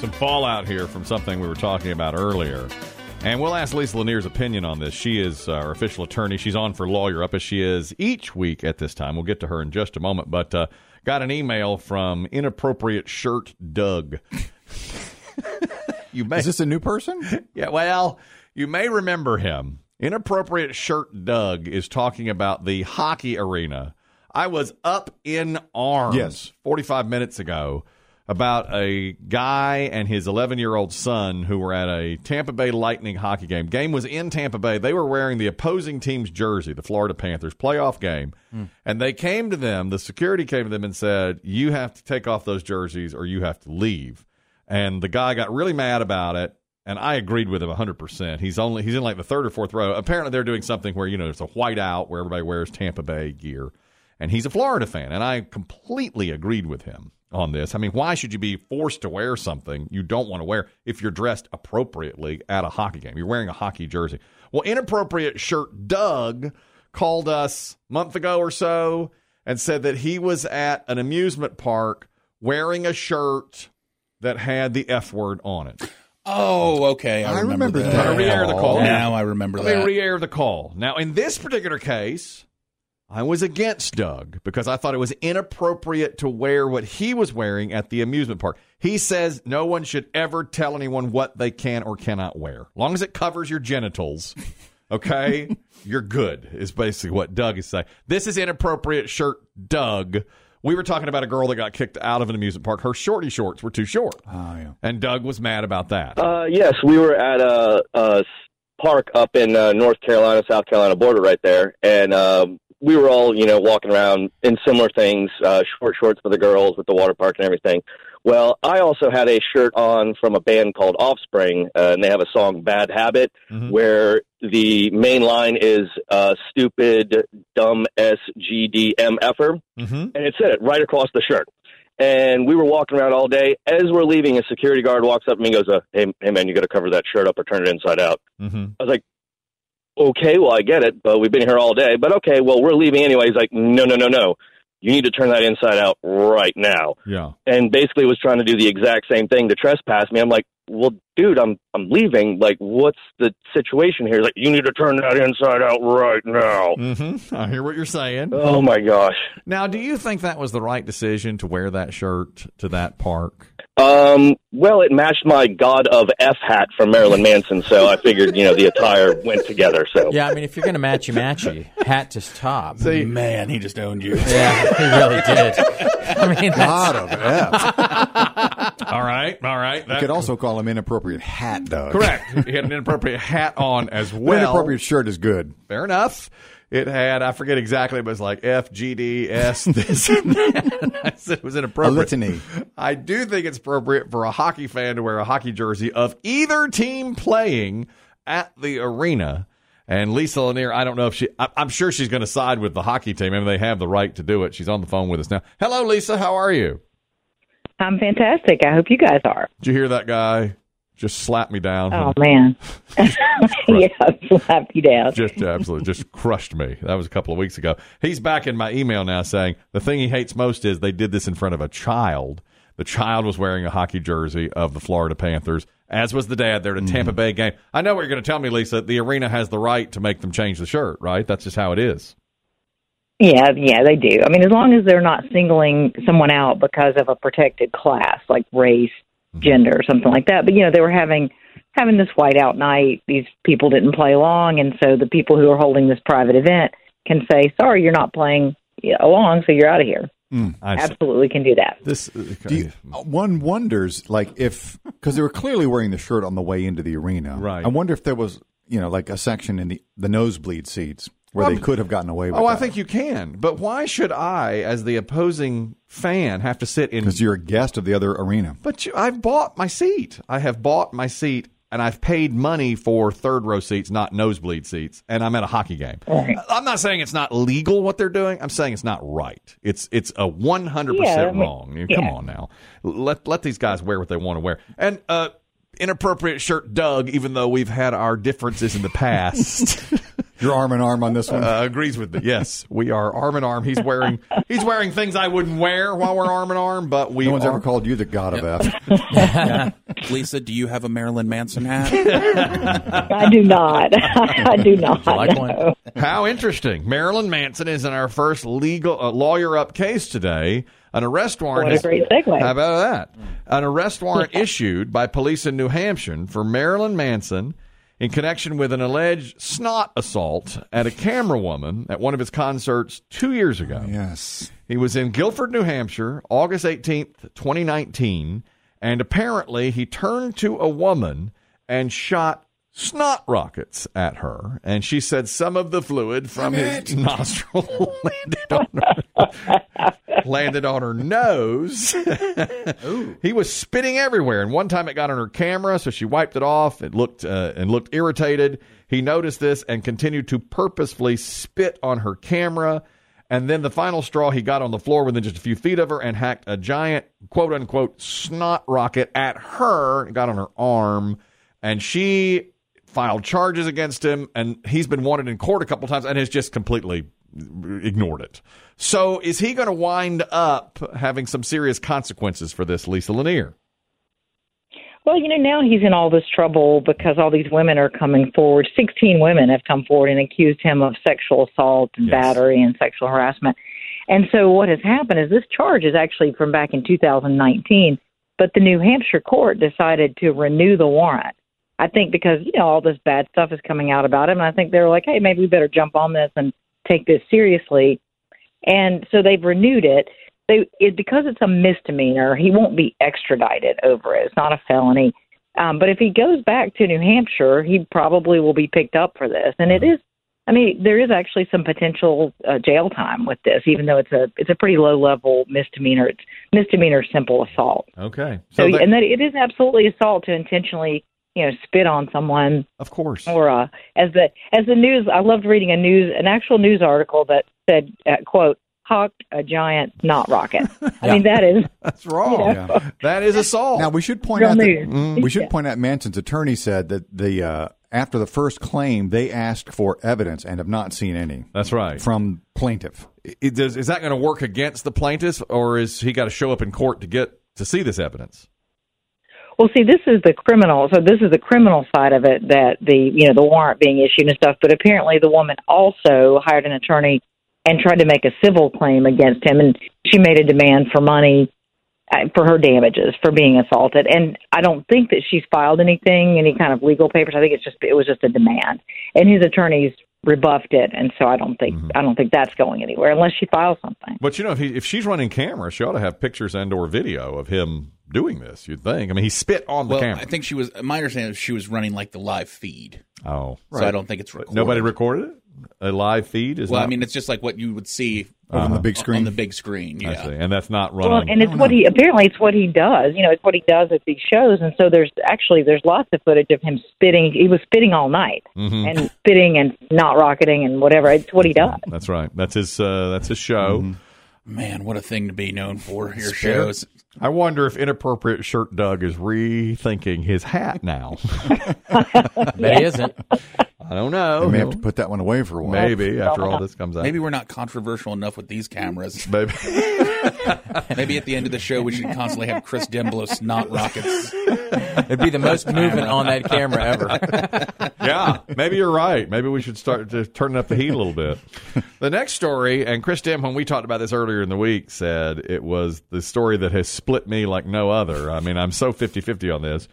Some fallout here from something we were talking about earlier. And we'll ask Lisa Lanier's opinion on this. She is our official attorney. She's on for Lawyer Up as she is each week at this time. We'll get to her in just a moment. But uh, got an email from Inappropriate Shirt Doug. you may, Is this a new person? yeah, well, you may remember him. Inappropriate Shirt Doug is talking about the hockey arena. I was up in arms Yes. 45 minutes ago about a guy and his 11 year old son who were at a Tampa Bay Lightning hockey game. Game was in Tampa Bay. They were wearing the opposing team's jersey, the Florida Panthers playoff game. Hmm. And they came to them, the security came to them and said, You have to take off those jerseys or you have to leave. And the guy got really mad about it. And I agreed with him 100%. He's only he's in like the third or fourth row. Apparently they're doing something where, you know, it's a whiteout where everybody wears Tampa Bay gear. And he's a Florida fan, and I completely agreed with him on this. I mean, why should you be forced to wear something you don't want to wear if you're dressed appropriately at a hockey game? You're wearing a hockey jersey. Well, inappropriate shirt Doug called us a month ago or so and said that he was at an amusement park wearing a shirt that had the F word on it. Oh, okay. I, I remember that. that. I'm re-air the call. Now I remember Let me that. re-air the call. Now, in this particular case, I was against Doug because I thought it was inappropriate to wear what he was wearing at the amusement park. He says no one should ever tell anyone what they can or cannot wear. As long as it covers your genitals, okay, you're good, is basically what Doug is saying. This is inappropriate shirt, Doug. We were talking about a girl that got kicked out of an amusement park. Her shorty shorts were too short. Oh, yeah. And Doug was mad about that. Uh, yes, we were at a park up in uh, North Carolina, South Carolina border right there, and um, we were all, you know, walking around in similar things, uh, short shorts for the girls with the water park and everything. Well, I also had a shirt on from a band called Offspring, uh, and they have a song "Bad Habit," Mhm. where the main line is uh, "stupid, dumb SGDMFer," Mm-hmm. and it said it right across the shirt. And we were walking around all day. As we're leaving, a security guard walks up to me and goes, uh, "Hey, hey, man, you got to cover that shirt up or turn it inside out." Mm-hmm. I was like, "Okay, well, I get it, but we've been here all day. But okay, well, we're leaving anyway." He's like, "No, no, no, no. You need to turn that inside out right now." Yeah. And basically, was trying to do the exact same thing to trespass me. I'm like, "Well, dude, I'm I'm leaving. Like, what's the situation here?" Like, "You need to turn that inside out right now." Mm-hmm. I hear what you're saying. Oh my gosh. Now, do you think that was the right decision to wear that shirt to that park? Um, well, it matched my God of F hat from Marilyn Manson, so I figured, you know, the attire went together. So Yeah, I mean, if you're going to matchy matchy, hat to top. See, Man, he just owned you. Yeah, he really did. I mean, God of F. All right, all right. You could also call him inappropriate hat, Doug. correct. He had an inappropriate hat on as An well. inappropriate shirt is good. Fair enough. It had I forget exactly, but it was like F G D S this and that. It was inappropriate. A litany. I do think it's appropriate for a hockey fan to wear a hockey jersey of either team playing at the arena. And Lisa Lanier, I don't know if she, I, I'm sure she's going to side with the hockey team. I mean, they have the right to do it. She's on the phone with us now. Hello, Lisa. How are you? I'm fantastic. I hope you guys are. Did you hear that guy just slap me down? Oh man, yeah, slap you down. just absolutely just crushed me. That was a couple of weeks ago. He's back in my email now saying the thing he hates most is they did this in front of a child. The child was wearing a hockey jersey of the Florida Panthers, as was the dad. They're at a mm-hmm. Tampa Bay game. I know what you're going to tell me, Lisa. The arena has the right to make them change the shirt, right? That's just how it is. Yeah, yeah, they do. I mean, as long as they're not singling someone out because of a protected class, like race, mm-hmm. gender, or something like that. But you know, they were having having this whiteout night. These people didn't play along, and so the people who are holding this private event can say, "Sorry, you're not playing along, so you're out of here." Mm, I, Absolutely, can do that. this uh, Do you, uh, one wonders, like, if because they were clearly wearing the shirt on the way into the arena. Right. I wonder if there was, you know, like a section in the the nosebleed seats where they could have gotten away with Oh, I think you can. But why should I, as the opposing fan, have to sit in? because you're a guest of the other arena. But you, I've bought my seat. I have bought my seat, and I've paid money for third row seats, not nosebleed seats. And I'm at a hockey game. I'm not saying it's not legal what they're doing. I'm saying it's not right. It's it's a 100 Yeah, I percent mean, wrong. I mean, Come on now, let let these guys wear what they want to wear. And uh, inappropriate shirt, Doug. Even though we've had our differences in the past. You're arm in arm on this one. uh, agrees with me. Yes, we are arm in arm. He's wearing he's wearing things I wouldn't wear while we're arm in arm, but we no one's are. ever called you the god of F. Lisa, do you have a Marilyn Manson hat? I do not. I do not. like no. one? How interesting! Marilyn Manson is in our first legal uh, lawyer up case today. An arrest warrant. What a has- great segue. How about that? An arrest warrant issued by police in New Hampshire for Marilyn Manson in connection with an alleged snot assault at a camera woman at one of his concerts two years ago. yes. He was in Gilford, New Hampshire, August 18th, 2019, and apparently he turned to a woman and shot snot rockets at her. And she said some of the fluid from his nostril landed on her, landed on her nose. he was spitting everywhere, and one time it got on her camera, so she wiped it off. It looked uh, and looked irritated. He noticed this and continued to purposefully spit on her camera. And then the final straw, he got on the floor within just a few feet of her and hacked a giant, quote unquote, snot rocket at her, It got on her arm. And she filed charges against him. And he's been wanted in court a couple times and has just completely ignored it. So is he going to wind up having some serious consequences for this, Lisa Lanier? Well, you know, now he's in all this trouble because all these women are coming forward. 16 women have come forward and accused him of sexual assault and Yes. battery and sexual harassment. And so what has happened is this charge is actually from back in 2019, but the New Hampshire court decided to renew the warrant. I think because, you know, all this bad stuff is coming out about him. And I think they're like, hey, maybe we better jump on this and take this seriously. And so they've renewed it. They, it, because it's a misdemeanor, he won't be extradited over it. It's not a felony. Um, but if he goes back to New Hampshire, he probably will be picked up for this. And it is, I mean, there is actually some potential uh, jail time with this, even though it's a it's a pretty low level misdemeanor. It's misdemeanor simple assault. Okay. So, that- and that it is absolutely assault to intentionally, you know, spit on someone of course. or uh, as the as the news. I loved reading a news an actual news article that said, uh, "quote Hucked a giant not rocket." I mean, that is That's wrong. Yeah. That is assault. Now we should point Real out that news. we should point out Manson's attorney said that the uh, after the first claim they asked for evidence and have not seen any That's right. from plaintiff. It does, is that going to work against the plaintiff, or is he got to show up in court to get to see this evidence? Well, see, this is the criminal. So this is the criminal side of it that the you know the warrant being issued and stuff. But apparently, the woman also hired an attorney and tried to make a civil claim against him, and she made a demand for money uh, for her damages for being assaulted. And I don't think that she's filed anything, any kind of legal papers. I think it's just it was just a demand, and his attorneys rebuffed it. And so I don't think mm-hmm. I don't think that's going anywhere unless she files something. But you know, if he, if she's running camera, she ought to have pictures and or video of him doing this. You'd think. I mean, he spit on the well, camera. I think she was. My understanding is she was running like the live feed, oh, so I don't think it's recorded. Nobody recorded it. A live feed is. Well, not, I mean, it's just like what you would see on the big screen. on the big screen. I Yeah. see, and that's not running. Well, and it's what he apparently it's what he does. You know, it's what he does at these shows. And so there's actually there's lots of footage of him spitting. He was spitting all night Mm-hmm. and spitting and not rocketing and whatever. It's what he does. that's right. That's his. Uh, that's his show. Mm-hmm. Man, what a thing to be known for. Your Spitter. shows. I wonder if inappropriate shirt Doug is rethinking his hat now. Bet he isn't. I don't know. They may have to put that one away for a while. Maybe after all this comes out. Maybe we're not controversial enough with these cameras. Maybe. Maybe at the end of the show we should constantly have Chris Demblow snot rockets. It'd be the most movement on that camera ever. yeah, maybe you're right. Maybe we should start to turn up the heat a little bit. The next story, and Chris Dim, when we talked about this earlier in the week, said it was the story that has split me like no other. I mean, I'm so 50 50 on this.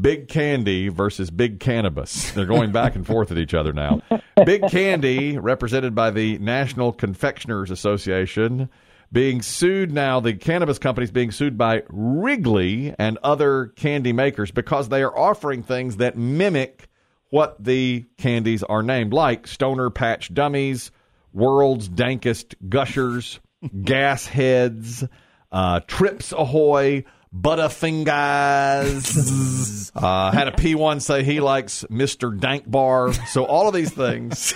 Big Candy versus Big Cannabis. They're going back and forth at each other now. Big Candy, represented by the National Confectioners Association, being sued now. The cannabis companies being sued by Wrigley and other candy makers because they are offering things that mimic what the candies are named, like Stoner Patch Dummies, World's Dankest Gushers, Gas Heads, uh, Trips Ahoy, Butterfingers. uh, had a P1 say he likes Mr. Dank Bar. So all of these things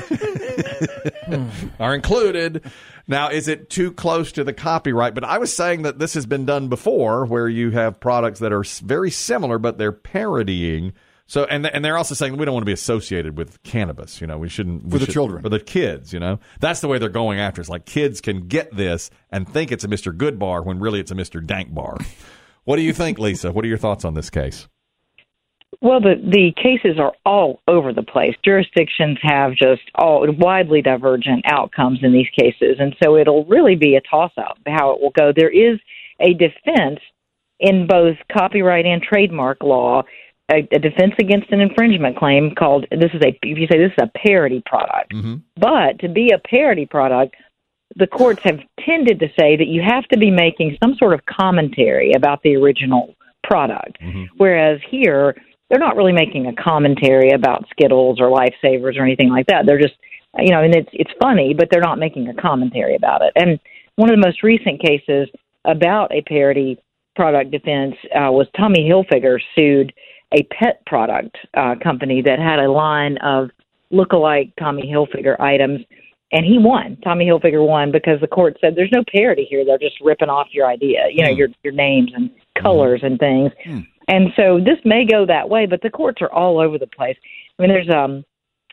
are included. Now, is it too close to the copyright? But I was saying that this has been done before where you have products that are very similar, but they're parodying. So, and, and they're also saying we don't want to be associated with cannabis. You know, we shouldn't. we For the should- children. For the kids, you know. That's the way they're going after. It's like kids can get this and think it's a Mr. Good bar when really it's a Mr. Dank bar. What do you think, Lisa? What are your thoughts on this case? Well, the the cases are all over the place. Jurisdictions have just all widely divergent outcomes in these cases, and so it'll really be a toss up how it will go. There is a defense in both copyright and trademark law, a, a defense against an infringement claim called this is a if you say this is a parody product, but to be a parody product, the courts have tended to say that you have to be making some sort of commentary about the original product. Whereas here, they're not really making a commentary about Skittles or Lifesavers or anything like that. They're just, you know, and it's it's funny, but they're not making a commentary about it. And one of the most recent cases about a parody product defense uh, was Tommy Hilfiger sued a pet product uh, company that had a line of look-alike Tommy Hilfiger items and he won. Tommy Hilfiger won because the court said there's no parody here. They're just ripping off your idea, you know, your your names and colors and things. And so this may go that way, but the courts are all over the place. I mean, there's um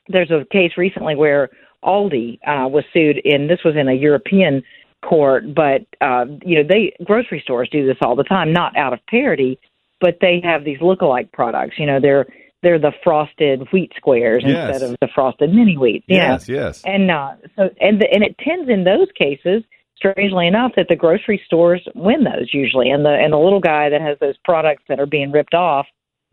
there's a case recently where Aldi uh, was sued in this was in a European court, but uh, you know they grocery stores do this all the time, not out of parody, but they have these lookalike products. You know, they're they're the frosted wheat squares Yes. instead of the frosted mini wheats. you know. Yes, yes. And uh, so, and the, and it tends in those cases, strangely enough, that the grocery stores win those usually, and the and the little guy that has those products that are being ripped off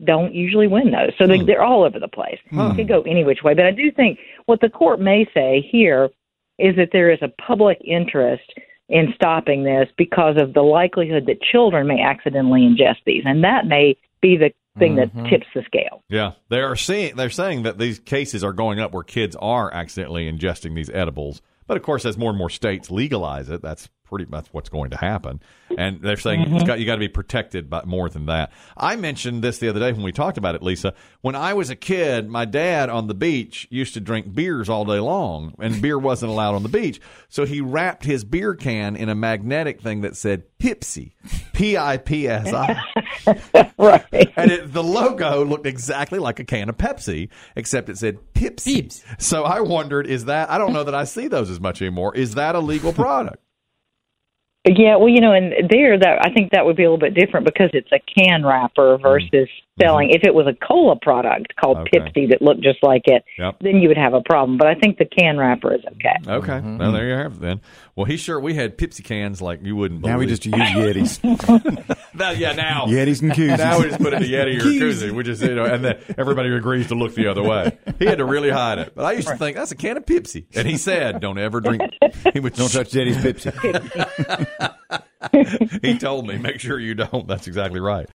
don't usually win those. So they, they're all over the place. It could go any which way. But I do think what the court may say here is that there is a public interest in stopping this because of the likelihood that children may accidentally ingest these, and that may be the thing that mm-hmm. tips the scale. Yeah, they are seeing. They're saying that these cases are going up where kids are accidentally ingesting these edibles. But of course, as more and more states legalize it, that's pretty much what's going to happen. And they're saying mm-hmm. it's got, you got to be protected by more than that. I mentioned this the other day when we talked about it, Lisa. When I was a kid, my dad on the beach used to drink beers all day long, and beer wasn't allowed on the beach. So he wrapped his beer can in a magnetic thing that said Pipsy, P I P S I. Right. and it, the logo looked exactly like a can of Pepsi, except it said Pipsy. Pips. So I wondered, is that? I don't know that I see those as much anymore. Is that a legal product? Yeah, well, you know, and there, that I think that would be a little bit different because it's a can wrapper mm-hmm. versus selling. If it was a cola product called Mm-hmm. Okay. Pepsi that looked just like it, Yep. then you would have a problem. But I think the can wrapper is okay. Okay, well there you have it then. Well, he sure we had Pepsi cans like you wouldn't. Believe. Now we just use Yetis. Now- yeah now Yetis and koozies. Now we just put it in a Yeti or a koozie, which is you know, and then everybody agrees to look the other way. He had to really hide it, but I used to think that's a can of Pepsi, and he said, "Don't ever drink." He would Don't touch Yetis Pepsi. he told me, make sure you don't. That's exactly right.